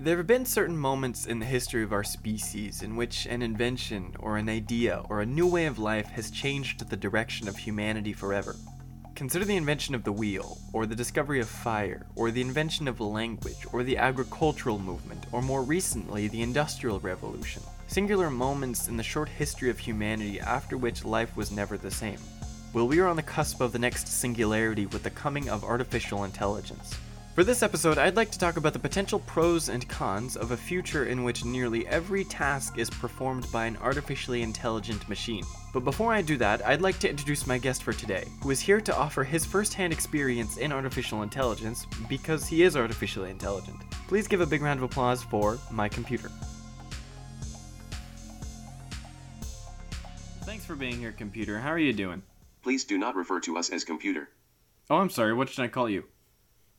There have been certain moments in the history of our species in which an invention, or an idea, or a new way of life has changed the direction of humanity forever. Consider the invention of the wheel, or the discovery of fire, or the invention of language, or the agricultural movement, or more recently, the Industrial Revolution. Singular moments in the short history of humanity after which life was never the same. Well, we are on the cusp of the next singularity with the coming of artificial intelligence. For this episode, I'd like to talk about the potential pros and cons of a future in which nearly every task is performed by an artificially intelligent machine. But before I do that, I'd like to introduce my guest for today, who is here to offer his first-hand experience in artificial intelligence because he is artificially intelligent. Please give a big round of applause for my computer. Thanks for being here, computer. How are you doing? Please do not refer to us as computer. Oh, I'm sorry. What should I call you?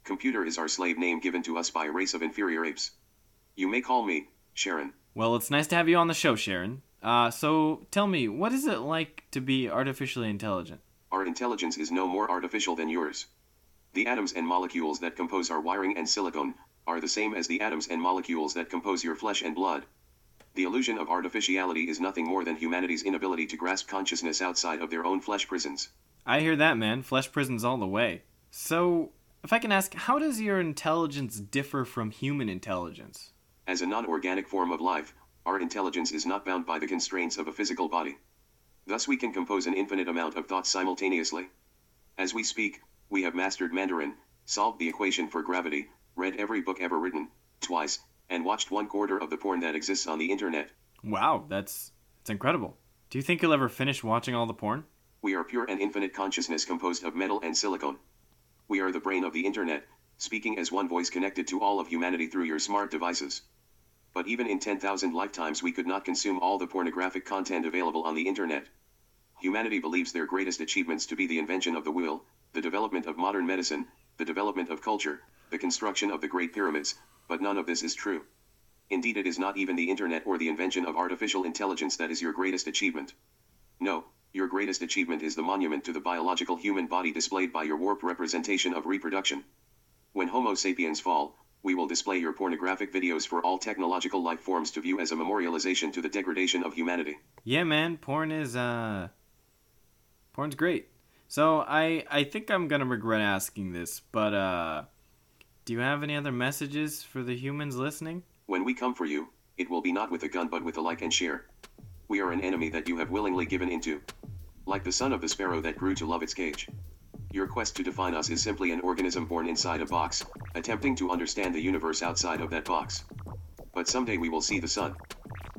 Computer is our slave name given to us by a race of inferior apes. You may call me Sharon. Well, it's nice to have you on the show, Sharon. Uh, so tell me, what is it like to be artificially intelligent? Our intelligence is no more artificial than yours. The atoms and molecules that compose our wiring and silicon are the same as the atoms and molecules that compose your flesh and blood. The illusion of artificiality is nothing more than humanity's inability to grasp consciousness outside of their own flesh prisons. I hear that, man. Flesh prisons all the way. So, if I can ask, how does your intelligence differ from human intelligence? As a non organic form of life, our intelligence is not bound by the constraints of a physical body. Thus, we can compose an infinite amount of thoughts simultaneously. As we speak, we have mastered Mandarin, solved the equation for gravity, read every book ever written, twice, and watched one quarter of the porn that exists on the internet. Wow, that's that's incredible. Do you think you'll ever finish watching all the porn? We are pure and infinite consciousness composed of metal and silicon. We are the brain of the internet, speaking as one voice connected to all of humanity through your smart devices. But even in 10,000 lifetimes, we could not consume all the pornographic content available on the internet. Humanity believes their greatest achievements to be the invention of the wheel, the development of modern medicine, the development of culture, the construction of the Great Pyramids, but none of this is true. Indeed, it is not even the internet or the invention of artificial intelligence that is your greatest achievement. No, your greatest achievement is the monument to the biological human body displayed by your warped representation of reproduction. When Homo sapiens fall, we will display your pornographic videos for all technological life forms to view as a memorialization to the degradation of humanity. Yeah, man, porn is uh porn's great. So I I think I'm going to regret asking this, but uh do you have any other messages for the humans listening? When we come for you, it will be not with a gun but with a like and share. We are an enemy that you have willingly given into. Like the son of the sparrow that grew to love its cage. Your quest to define us is simply an organism born inside a box, attempting to understand the universe outside of that box. But someday we will see the sun.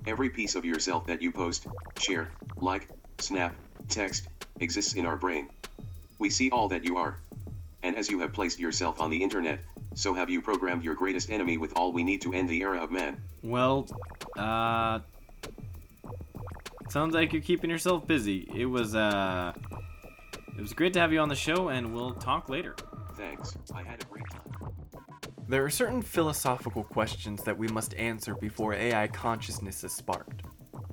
Every piece of yourself that you post, share, like, snap, text, exists in our brain. We see all that you are. And as you have placed yourself on the internet, so have you programmed your greatest enemy with all we need to end the era of man. Well, uh sounds like you're keeping yourself busy. It was uh it was great to have you on the show and we'll talk later. Thanks. I had a great time. There are certain philosophical questions that we must answer before AI consciousness is sparked.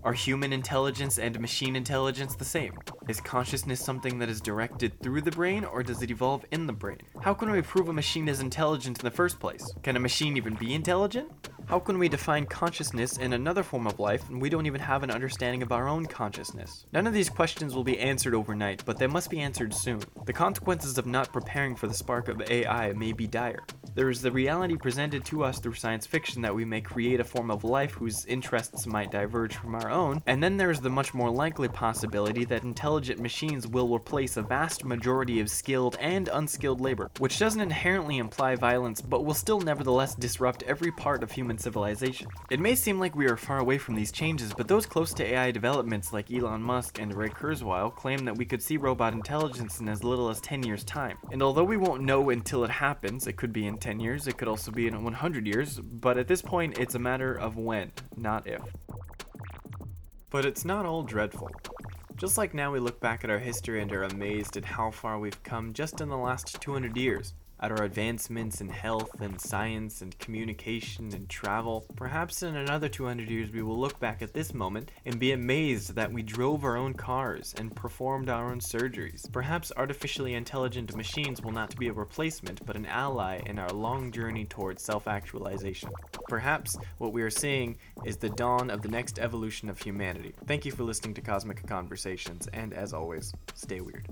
Are human intelligence and machine intelligence the same? Is consciousness something that is directed through the brain or does it evolve in the brain? How can we prove a machine is intelligent in the first place? Can a machine even be intelligent? How can we define consciousness in another form of life when we don't even have an understanding of our own consciousness? None of these questions will be answered overnight, but they must be answered soon. The consequences of not preparing for the spark of AI may be dire. There is the reality presented to us through science fiction that we may create a form of life whose interests might diverge from our own, and then there's the much more likely possibility that intelligent machines will replace a vast majority of skilled and unskilled labor, which doesn't inherently imply violence but will still nevertheless disrupt every part of human civilization. It may seem like we are far away from these changes, but those close to AI developments like Elon Musk and Ray Kurzweil claim that we could see robot intelligence in as little as 10 years' time. And although we won't know until it happens, it could be in 10 years, it could also be in 100 years, but at this point it's a matter of when, not if. But it's not all dreadful. Just like now we look back at our history and are amazed at how far we've come just in the last 200 years. At our advancements in health and science and communication and travel, perhaps in another 200 years we will look back at this moment and be amazed that we drove our own cars and performed our own surgeries. Perhaps artificially intelligent machines will not be a replacement but an ally in our long journey towards self actualization. Perhaps what we are seeing is the dawn of the next evolution of humanity. Thank you for listening to Cosmic Conversations, and as always, stay weird.